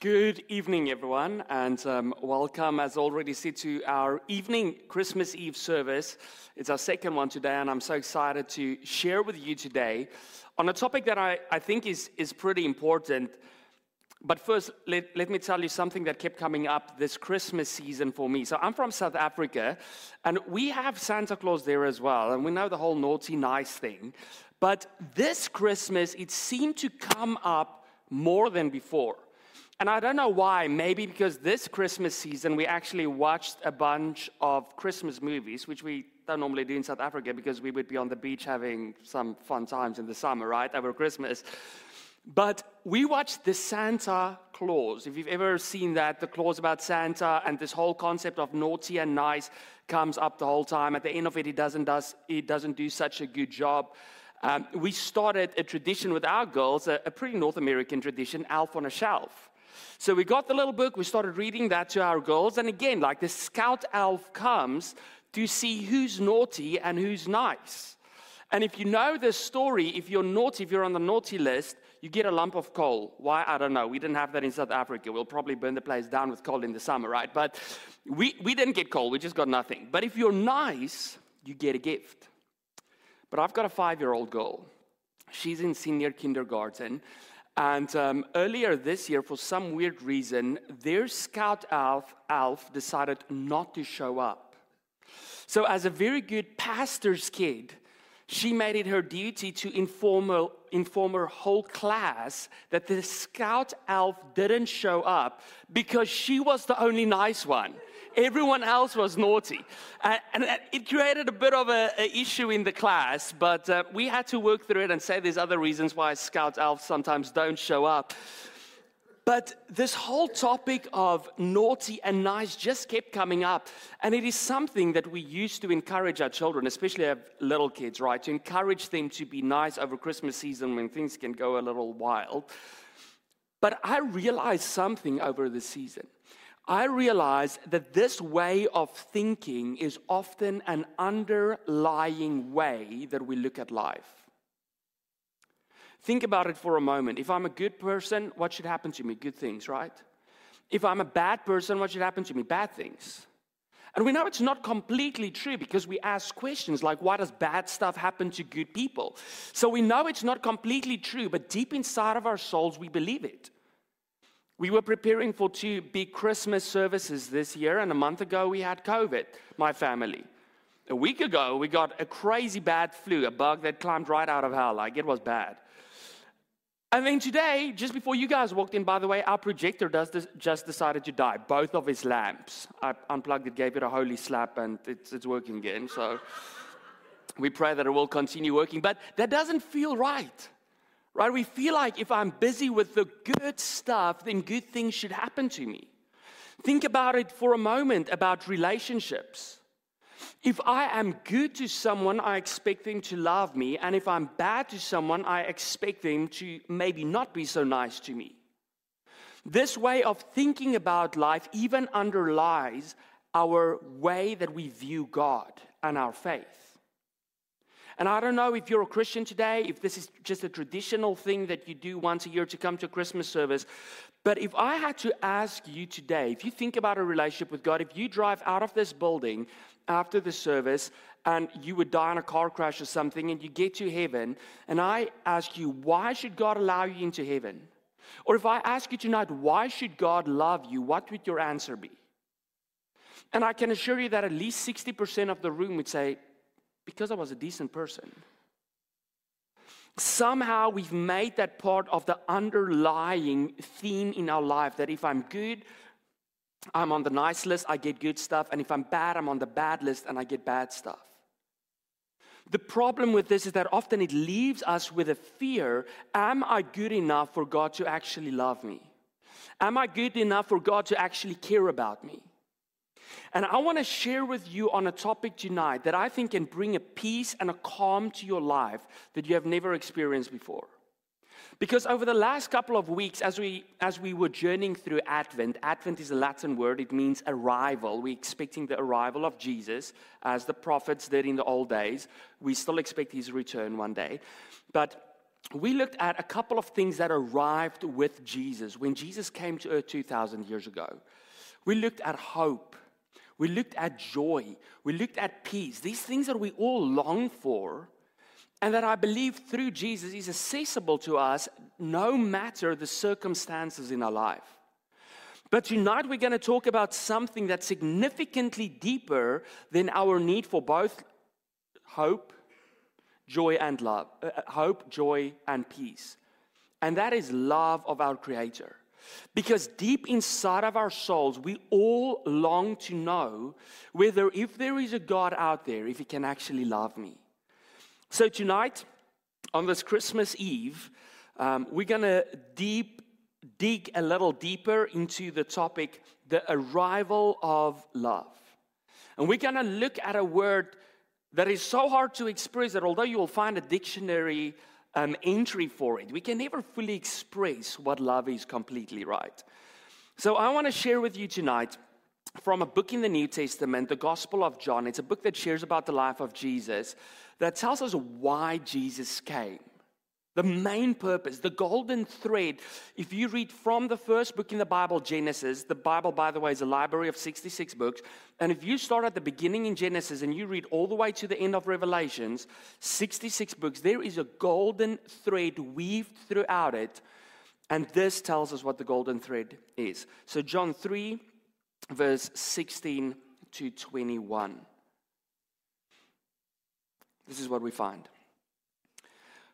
Good evening, everyone, and um, welcome, as already said, to our evening Christmas Eve service. It's our second one today, and I'm so excited to share with you today on a topic that I, I think is, is pretty important. But first, let, let me tell you something that kept coming up this Christmas season for me. So, I'm from South Africa, and we have Santa Claus there as well, and we know the whole naughty, nice thing. But this Christmas, it seemed to come up more than before. And I don't know why. Maybe because this Christmas season we actually watched a bunch of Christmas movies, which we don't normally do in South Africa because we would be on the beach having some fun times in the summer, right? Over Christmas. But we watched the Santa Clause. If you've ever seen that, the clause about Santa and this whole concept of naughty and nice comes up the whole time. At the end of it, he doesn't, does, he doesn't do such a good job. Um, we started a tradition with our girls, a, a pretty North American tradition, Elf on a Shelf. So we got the little book, we started reading that to our girls. And again, like the scout elf comes to see who's naughty and who's nice. And if you know this story, if you're naughty, if you're on the naughty list, you get a lump of coal. Why? I don't know. We didn't have that in South Africa. We'll probably burn the place down with coal in the summer, right? But we, we didn't get coal, we just got nothing. But if you're nice, you get a gift. But I've got a five year old girl. She's in senior kindergarten. And um, earlier this year, for some weird reason, their scout elf, decided not to show up. So, as a very good pastor's kid, she made it her duty to inform her, inform her whole class that the scout elf didn't show up because she was the only nice one. Everyone else was naughty. and it created a bit of an issue in the class, but uh, we had to work through it and say there's other reasons why scout elves sometimes don't show up. But this whole topic of naughty and nice just kept coming up. And it is something that we used to encourage our children, especially our little kids, right? To encourage them to be nice over Christmas season when things can go a little wild. But I realized something over the season. I realize that this way of thinking is often an underlying way that we look at life. Think about it for a moment. If I'm a good person, what should happen to me? Good things, right? If I'm a bad person, what should happen to me? Bad things. And we know it's not completely true because we ask questions like, why does bad stuff happen to good people? So we know it's not completely true, but deep inside of our souls, we believe it. We were preparing for two big Christmas services this year, and a month ago we had COVID, my family. A week ago, we got a crazy bad flu, a bug that climbed right out of hell. Like it was bad. And then today, just before you guys walked in, by the way, our projector this, just decided to die. Both of his lamps. I unplugged it, gave it a holy slap, and it's, it's working again. So we pray that it will continue working. But that doesn't feel right. Right? We feel like if I'm busy with the good stuff, then good things should happen to me. Think about it for a moment about relationships. If I am good to someone, I expect them to love me. And if I'm bad to someone, I expect them to maybe not be so nice to me. This way of thinking about life even underlies our way that we view God and our faith. And I don't know if you're a Christian today, if this is just a traditional thing that you do once a year to come to a Christmas service. But if I had to ask you today, if you think about a relationship with God, if you drive out of this building after the service and you would die in a car crash or something and you get to heaven, and I ask you, why should God allow you into heaven? Or if I ask you tonight, why should God love you? What would your answer be? And I can assure you that at least 60% of the room would say, because I was a decent person. Somehow we've made that part of the underlying theme in our life that if I'm good, I'm on the nice list, I get good stuff. And if I'm bad, I'm on the bad list and I get bad stuff. The problem with this is that often it leaves us with a fear Am I good enough for God to actually love me? Am I good enough for God to actually care about me? And I want to share with you on a topic tonight that I think can bring a peace and a calm to your life that you have never experienced before. Because over the last couple of weeks, as we, as we were journeying through Advent, Advent is a Latin word, it means arrival. We're expecting the arrival of Jesus, as the prophets did in the old days. We still expect his return one day. But we looked at a couple of things that arrived with Jesus when Jesus came to earth 2,000 years ago. We looked at hope. We looked at joy. We looked at peace. These things that we all long for, and that I believe through Jesus is accessible to us no matter the circumstances in our life. But tonight we're going to talk about something that's significantly deeper than our need for both hope, joy, and love. Uh, uh, hope, joy, and peace. And that is love of our Creator. Because deep inside of our souls, we all long to know whether, if there is a God out there, if He can actually love me. So, tonight, on this Christmas Eve, um, we're going to deep dig a little deeper into the topic the arrival of love. And we're going to look at a word that is so hard to express that although you will find a dictionary um, entry for it, we can never fully express what love is completely right. So I want to share with you tonight from a book in the New Testament, the Gospel of John. It's a book that shares about the life of Jesus that tells us why Jesus came. The main purpose, the golden thread. If you read from the first book in the Bible, Genesis, the Bible, by the way, is a library of 66 books. And if you start at the beginning in Genesis and you read all the way to the end of Revelations, 66 books, there is a golden thread weaved throughout it. And this tells us what the golden thread is. So, John 3, verse 16 to 21. This is what we find.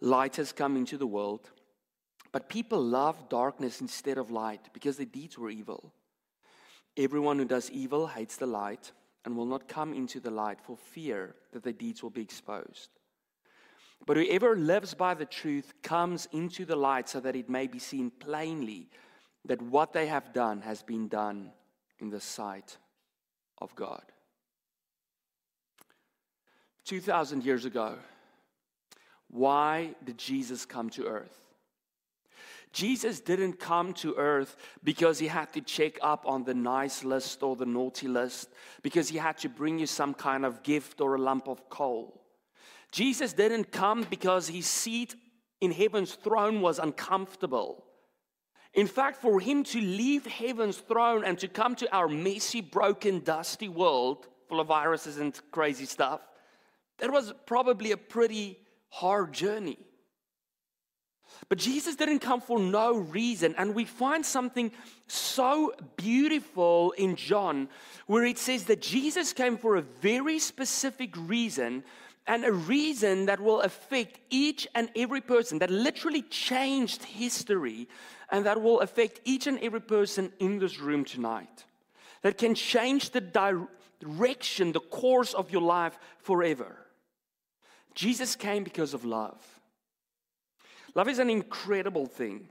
Light has come into the world, but people love darkness instead of light because their deeds were evil. Everyone who does evil hates the light and will not come into the light for fear that their deeds will be exposed. But whoever lives by the truth comes into the light so that it may be seen plainly that what they have done has been done in the sight of God. 2,000 years ago, why did Jesus come to earth? Jesus didn't come to earth because he had to check up on the nice list or the naughty list, because he had to bring you some kind of gift or a lump of coal. Jesus didn't come because his seat in heaven's throne was uncomfortable. In fact, for him to leave heaven's throne and to come to our messy, broken, dusty world full of viruses and crazy stuff, that was probably a pretty hard journey. But Jesus didn't come for no reason. And we find something so beautiful in John where it says that Jesus came for a very specific reason and a reason that will affect each and every person, that literally changed history and that will affect each and every person in this room tonight. That can change the direction, the course of your life forever. Jesus came because of love. Love is an incredible thing.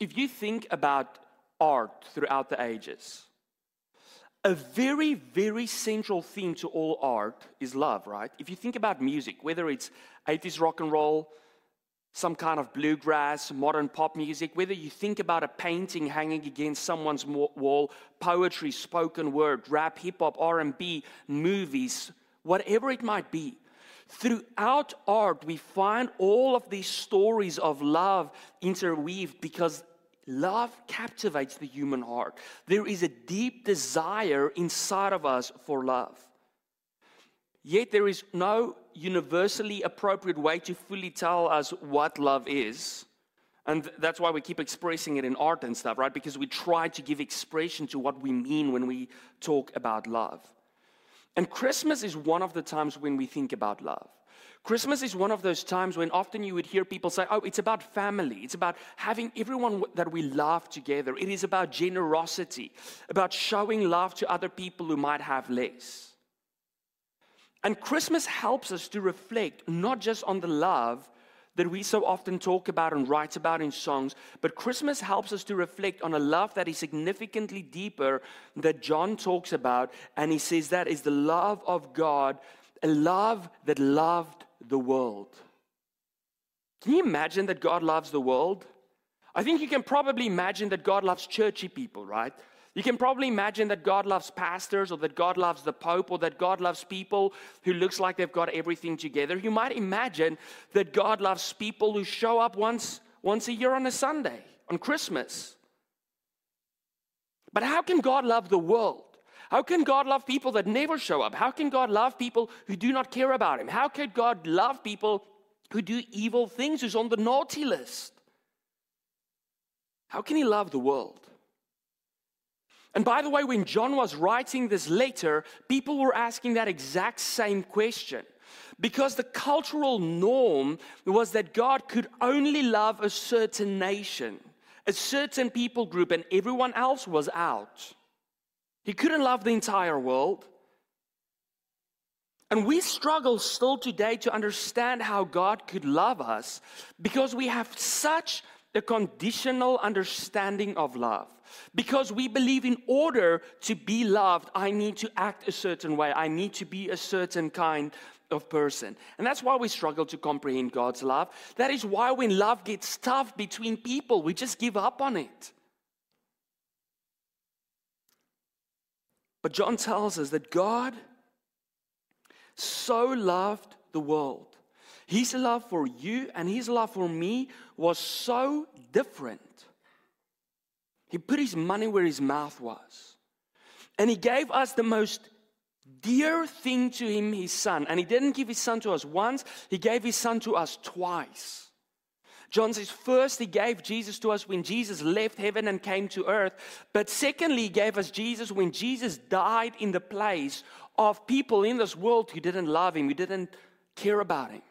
If you think about art throughout the ages, a very, very central theme to all art is love, right? If you think about music, whether it's 80s rock and roll, some kind of bluegrass, modern pop music, whether you think about a painting hanging against someone's wall, poetry, spoken word, rap, hip hop, R&B, movies, whatever it might be, Throughout art, we find all of these stories of love interweaved because love captivates the human heart. There is a deep desire inside of us for love. Yet there is no universally appropriate way to fully tell us what love is. And that's why we keep expressing it in art and stuff, right? Because we try to give expression to what we mean when we talk about love. And Christmas is one of the times when we think about love. Christmas is one of those times when often you would hear people say, Oh, it's about family. It's about having everyone that we love together. It is about generosity, about showing love to other people who might have less. And Christmas helps us to reflect not just on the love that we so often talk about and write about in songs, but Christmas helps us to reflect on a love that is significantly deeper that John talks about. And he says that is the love of God, a love that loved the world. Can you imagine that God loves the world? I think you can probably imagine that God loves churchy people, right? You can probably imagine that God loves pastors or that God loves the Pope or that God loves people who looks like they've got everything together. You might imagine that God loves people who show up once, once a year on a Sunday, on Christmas. But how can God love the world? How can God love people that never show up? How can God love people who do not care about Him? How can God love people who do evil things, who's on the naughty list? How can He love the world? And by the way, when John was writing this letter, people were asking that exact same question. Because the cultural norm was that God could only love a certain nation, a certain people group, and everyone else was out. He couldn't love the entire world. And we struggle still today to understand how God could love us because we have such a conditional understanding of love. Because we believe in order to be loved, I need to act a certain way, I need to be a certain kind of person. And that's why we struggle to comprehend God's love. That is why when love gets tough between people, we just give up on it. But John tells us that God so loved the world. His love for you and his love for me was so different he put his money where his mouth was. And he gave us the most dear thing to him, his son. And he didn't give his son to us once, he gave his son to us twice. John says, first, he gave Jesus to us when Jesus left heaven and came to earth. But secondly, he gave us Jesus when Jesus died in the place of people in this world who didn't love him, who didn't care about him.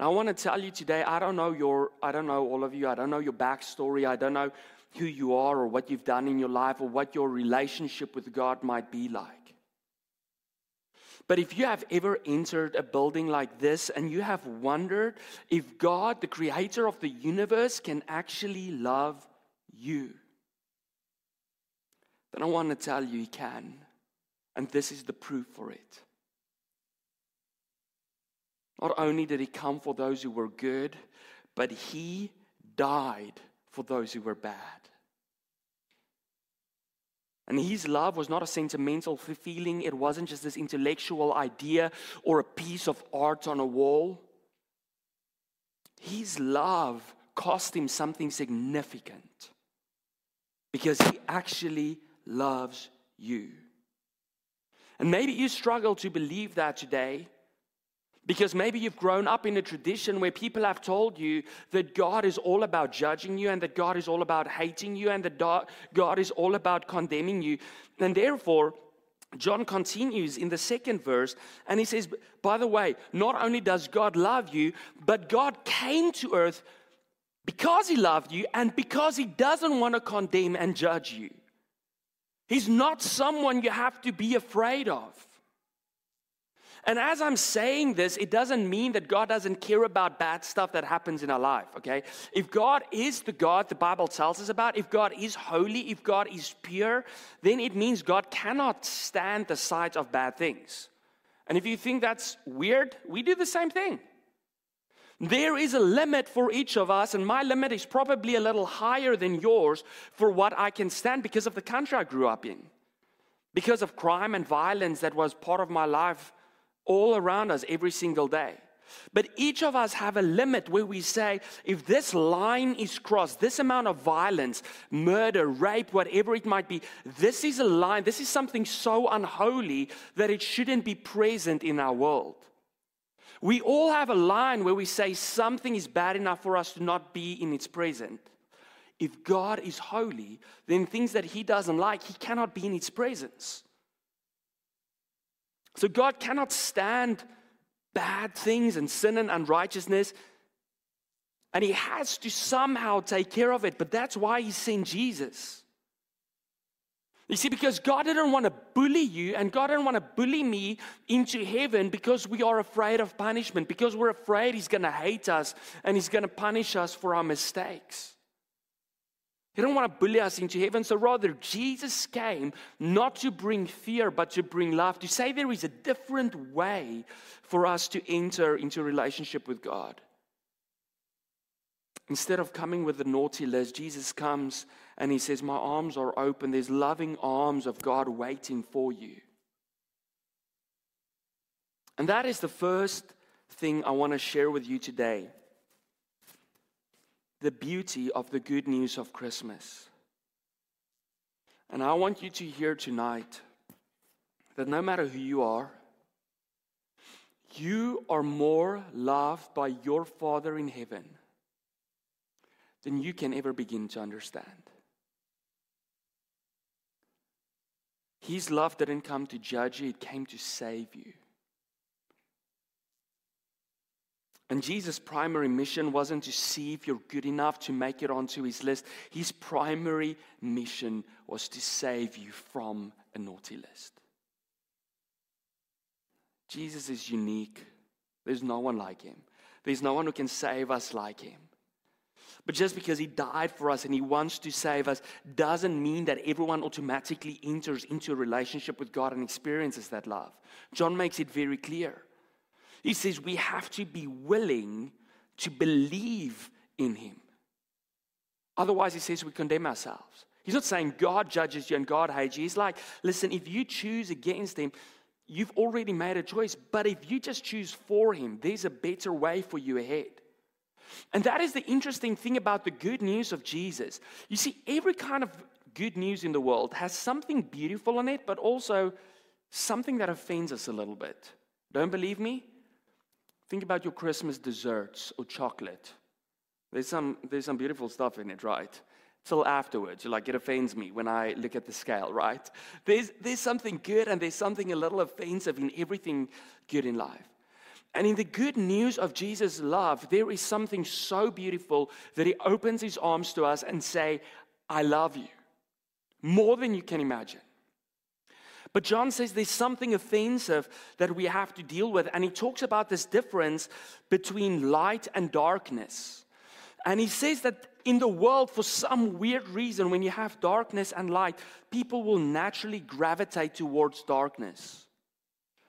And I want to tell you today, I don't know your, I don't know all of you, I don't know your backstory, I don't know who you are or what you've done in your life or what your relationship with God might be like. But if you have ever entered a building like this and you have wondered if God, the creator of the universe, can actually love you, then I want to tell you he can. And this is the proof for it. Not only did he come for those who were good, but he died for those who were bad. And his love was not a sentimental feeling, it wasn't just this intellectual idea or a piece of art on a wall. His love cost him something significant because he actually loves you. And maybe you struggle to believe that today. Because maybe you've grown up in a tradition where people have told you that God is all about judging you and that God is all about hating you and that God is all about condemning you. And therefore, John continues in the second verse and he says, By the way, not only does God love you, but God came to earth because he loved you and because he doesn't want to condemn and judge you. He's not someone you have to be afraid of. And as I'm saying this, it doesn't mean that God doesn't care about bad stuff that happens in our life, okay? If God is the God the Bible tells us about, if God is holy, if God is pure, then it means God cannot stand the sight of bad things. And if you think that's weird, we do the same thing. There is a limit for each of us, and my limit is probably a little higher than yours for what I can stand because of the country I grew up in, because of crime and violence that was part of my life all around us every single day. But each of us have a limit where we say, if this line is crossed, this amount of violence, murder, rape, whatever it might be, this is a line, this is something so unholy that it shouldn't be present in our world. We all have a line where we say something is bad enough for us to not be in its presence. If God is holy, then things that He doesn't like, He cannot be in its presence. So God cannot stand bad things and sin and unrighteousness. And he has to somehow take care of it. But that's why he sent Jesus. You see, because God didn't want to bully you and God didn't want to bully me into heaven because we are afraid of punishment, because we're afraid He's going to hate us and He's going to punish us for our mistakes. He didn't want to bully us into heaven, so rather, Jesus came not to bring fear, but to bring love, to say there is a different way for us to enter into a relationship with God. Instead of coming with the naughty list, Jesus comes and he says, My arms are open. There's loving arms of God waiting for you. And that is the first thing I want to share with you today the beauty of the good news of Christmas. And I want you to hear tonight that no matter who you are, you are more loved by your Father in heaven than you can ever begin to understand. His love didn't come to judge you, it came to save you. And Jesus' primary mission wasn't to see if you're good enough to make it onto his list. His primary mission was to save you from a naughty list. Jesus is unique. There's no one like him. There's no one who can save us like him. But just because he died for us and he wants to save us doesn't mean that everyone automatically enters into a relationship with God and experiences that love. John makes it very clear. He says we have to be willing to believe in him. Otherwise, he says we condemn ourselves. He's not saying God judges you and God hates you. He's like, listen, if you choose against him, you've already made a choice. But if you just choose for him, there's a better way for you ahead. And that is the interesting thing about the good news of Jesus. You see, every kind of good news in the world has something beautiful in it, but also something that offends us a little bit. Don't believe me? Think about your Christmas desserts or chocolate. There's some, there's some beautiful stuff in it, right? Till afterwards, like it offends me when I look at the scale, right? There's, there's something good and there's something a little offensive in everything good in life. And in the good news of Jesus' love, there is something so beautiful that he opens his arms to us and say, I love you. More than you can imagine. But John says there's something offensive that we have to deal with. And he talks about this difference between light and darkness. And he says that in the world, for some weird reason, when you have darkness and light, people will naturally gravitate towards darkness.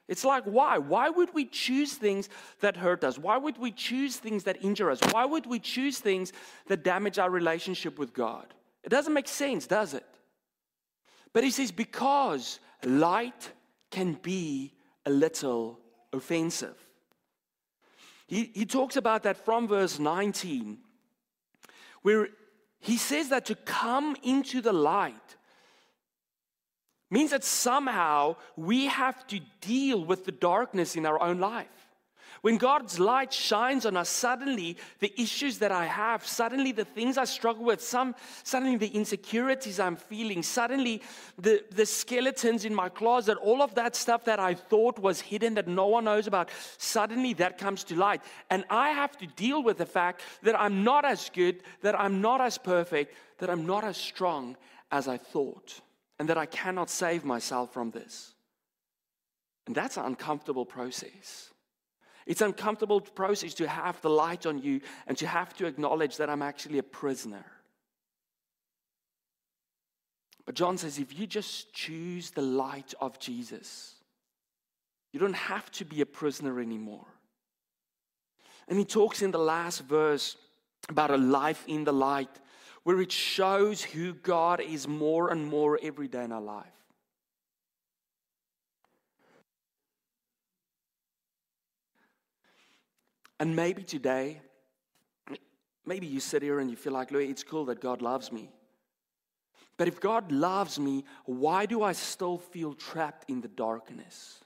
It's like, why? Why would we choose things that hurt us? Why would we choose things that injure us? Why would we choose things that damage our relationship with God? It doesn't make sense, does it? But he says, because light can be a little offensive. He, he talks about that from verse 19, where he says that to come into the light means that somehow we have to deal with the darkness in our own life. When God's light shines on us, suddenly the issues that I have, suddenly the things I struggle with, some, suddenly the insecurities I'm feeling, suddenly the, the skeletons in my closet, all of that stuff that I thought was hidden that no one knows about, suddenly that comes to light. And I have to deal with the fact that I'm not as good, that I'm not as perfect, that I'm not as strong as I thought and that I cannot save myself from this. And that's an uncomfortable process. It's uncomfortable process to have the light on you and to have to acknowledge that I'm actually a prisoner. But John says if you just choose the light of Jesus, you don't have to be a prisoner anymore. And he talks in the last verse about a life in the light where it shows who God is more and more every day in our life. And maybe today, maybe you sit here and you feel like, Louis, it's cool that God loves me. But if God loves me, why do I still feel trapped in the darkness?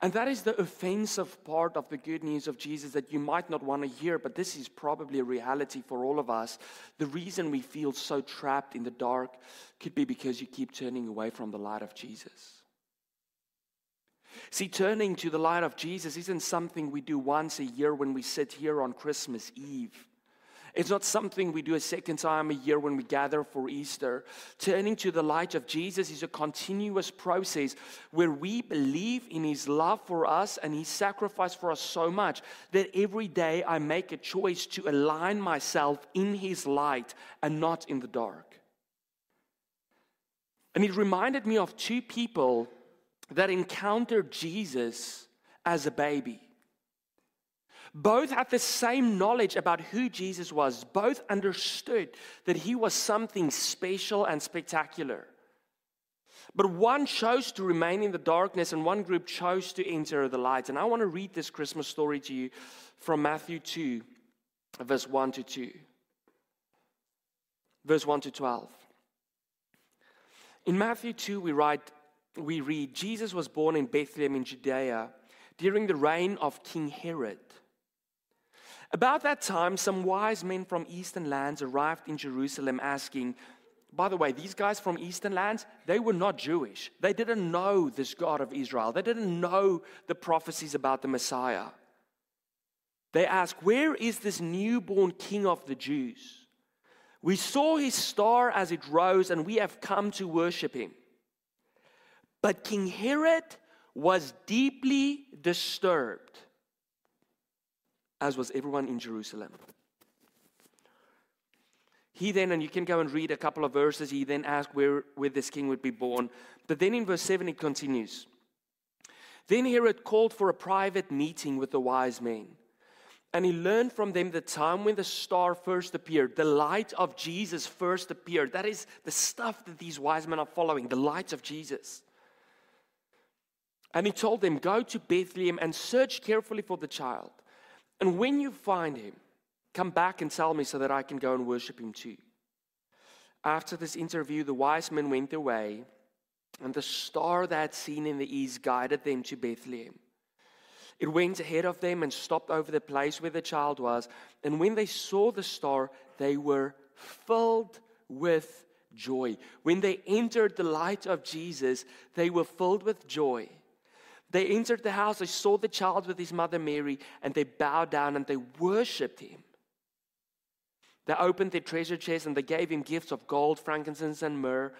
And that is the offensive part of the good news of Jesus that you might not want to hear, but this is probably a reality for all of us. The reason we feel so trapped in the dark could be because you keep turning away from the light of Jesus. See, turning to the light of Jesus isn't something we do once a year when we sit here on Christmas Eve. It's not something we do a second time a year when we gather for Easter. Turning to the light of Jesus is a continuous process where we believe in His love for us and His sacrifice for us so much that every day I make a choice to align myself in His light and not in the dark. And it reminded me of two people that encountered Jesus as a baby. Both had the same knowledge about who Jesus was. Both understood that he was something special and spectacular. But one chose to remain in the darkness, and one group chose to enter the light. And I want to read this Christmas story to you from Matthew 2, verse 1 to 2. Verse 1 to 12. In Matthew 2, we, write, we read Jesus was born in Bethlehem in Judea during the reign of King Herod. About that time, some wise men from eastern lands arrived in Jerusalem asking, by the way, these guys from eastern lands, they were not Jewish. They didn't know this God of Israel. They didn't know the prophecies about the Messiah. They asked, Where is this newborn king of the Jews? We saw his star as it rose, and we have come to worship him. But King Herod was deeply disturbed as was everyone in Jerusalem. He then, and you can go and read a couple of verses, he then asked where, where this king would be born. But then in verse 7 it continues. Then Herod called for a private meeting with the wise men. And he learned from them the time when the star first appeared, the light of Jesus first appeared. That is the stuff that these wise men are following, the light of Jesus. And he told them, Go to Bethlehem and search carefully for the child. And when you find him, come back and tell me so that I can go and worship him too. After this interview, the wise men went their way, and the star they had seen in the east guided them to Bethlehem. It went ahead of them and stopped over the place where the child was. And when they saw the star, they were filled with joy. When they entered the light of Jesus, they were filled with joy. They entered the house, they saw the child with his mother Mary, and they bowed down and they worshiped him. They opened their treasure chest and they gave him gifts of gold, frankincense, and myrrh.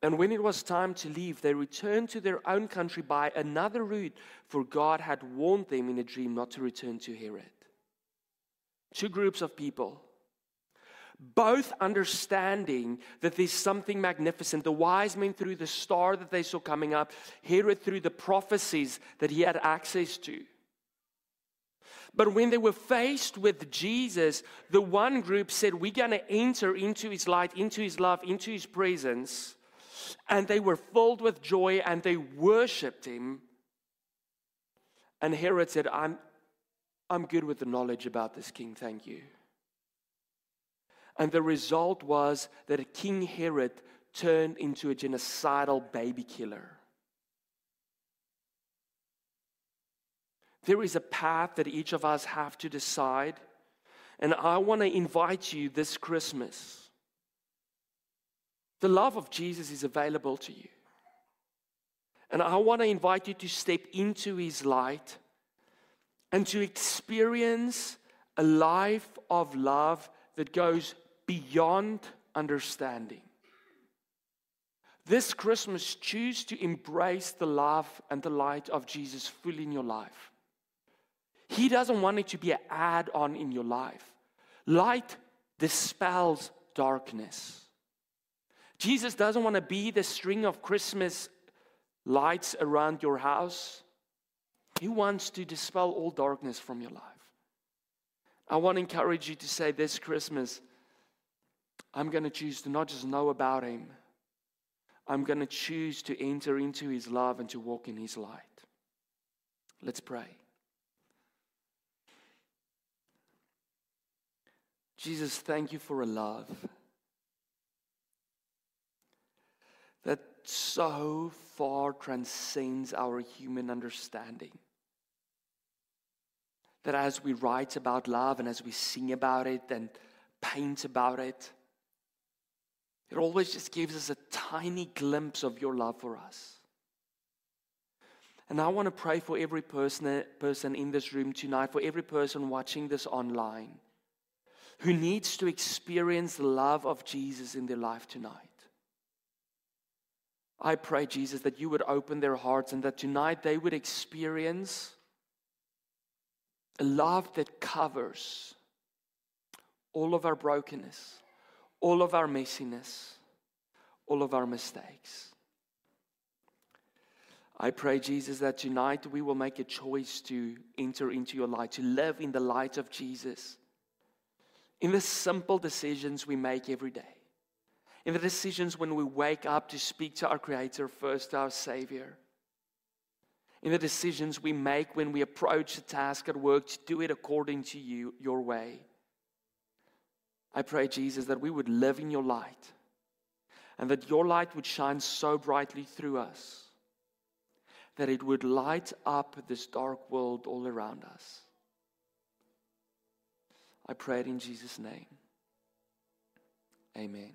And when it was time to leave, they returned to their own country by another route, for God had warned them in a dream not to return to Herod. Two groups of people both understanding that there's something magnificent. The wise men through the star that they saw coming up, Herod through the prophecies that he had access to. But when they were faced with Jesus, the one group said, We're going to enter into his light, into his love, into his presence. And they were filled with joy and they worshiped him. And Herod said, I'm, I'm good with the knowledge about this king, thank you. And the result was that King Herod turned into a genocidal baby killer. There is a path that each of us have to decide. And I want to invite you this Christmas. The love of Jesus is available to you. And I want to invite you to step into his light and to experience a life of love that goes beyond understanding. This Christmas, choose to embrace the love and the light of Jesus fully in your life. He doesn't want it to be an add on in your life. Light dispels darkness. Jesus doesn't want to be the string of Christmas lights around your house. He wants to dispel all darkness from your life. I want to encourage you to say this Christmas, I'm going to choose to not just know about Him, I'm going to choose to enter into His love and to walk in His light. Let's pray. Jesus, thank you for a love that so far transcends our human understanding. That as we write about love and as we sing about it and paint about it, it always just gives us a tiny glimpse of your love for us. And I want to pray for every person, person in this room tonight, for every person watching this online. who needs to experience the love of Jesus in their life tonight. I pray, Jesus, that you would open their hearts and that tonight they would experience a love that covers all of our brokenness, all of our messiness, all of our mistakes. I pray, Jesus, that tonight we will make a choice to enter into your light, to live in the light of Jesus, in the simple decisions we make every day, in the decisions when we wake up to speak to our Creator first, our Savior, in the decisions we make when we approach a task at work to do it according to you, your way. I pray, Jesus, that we would live in your light and that your light would shine so brightly through us that it would light up this dark world all around us. I pray it in Jesus' name. Amen.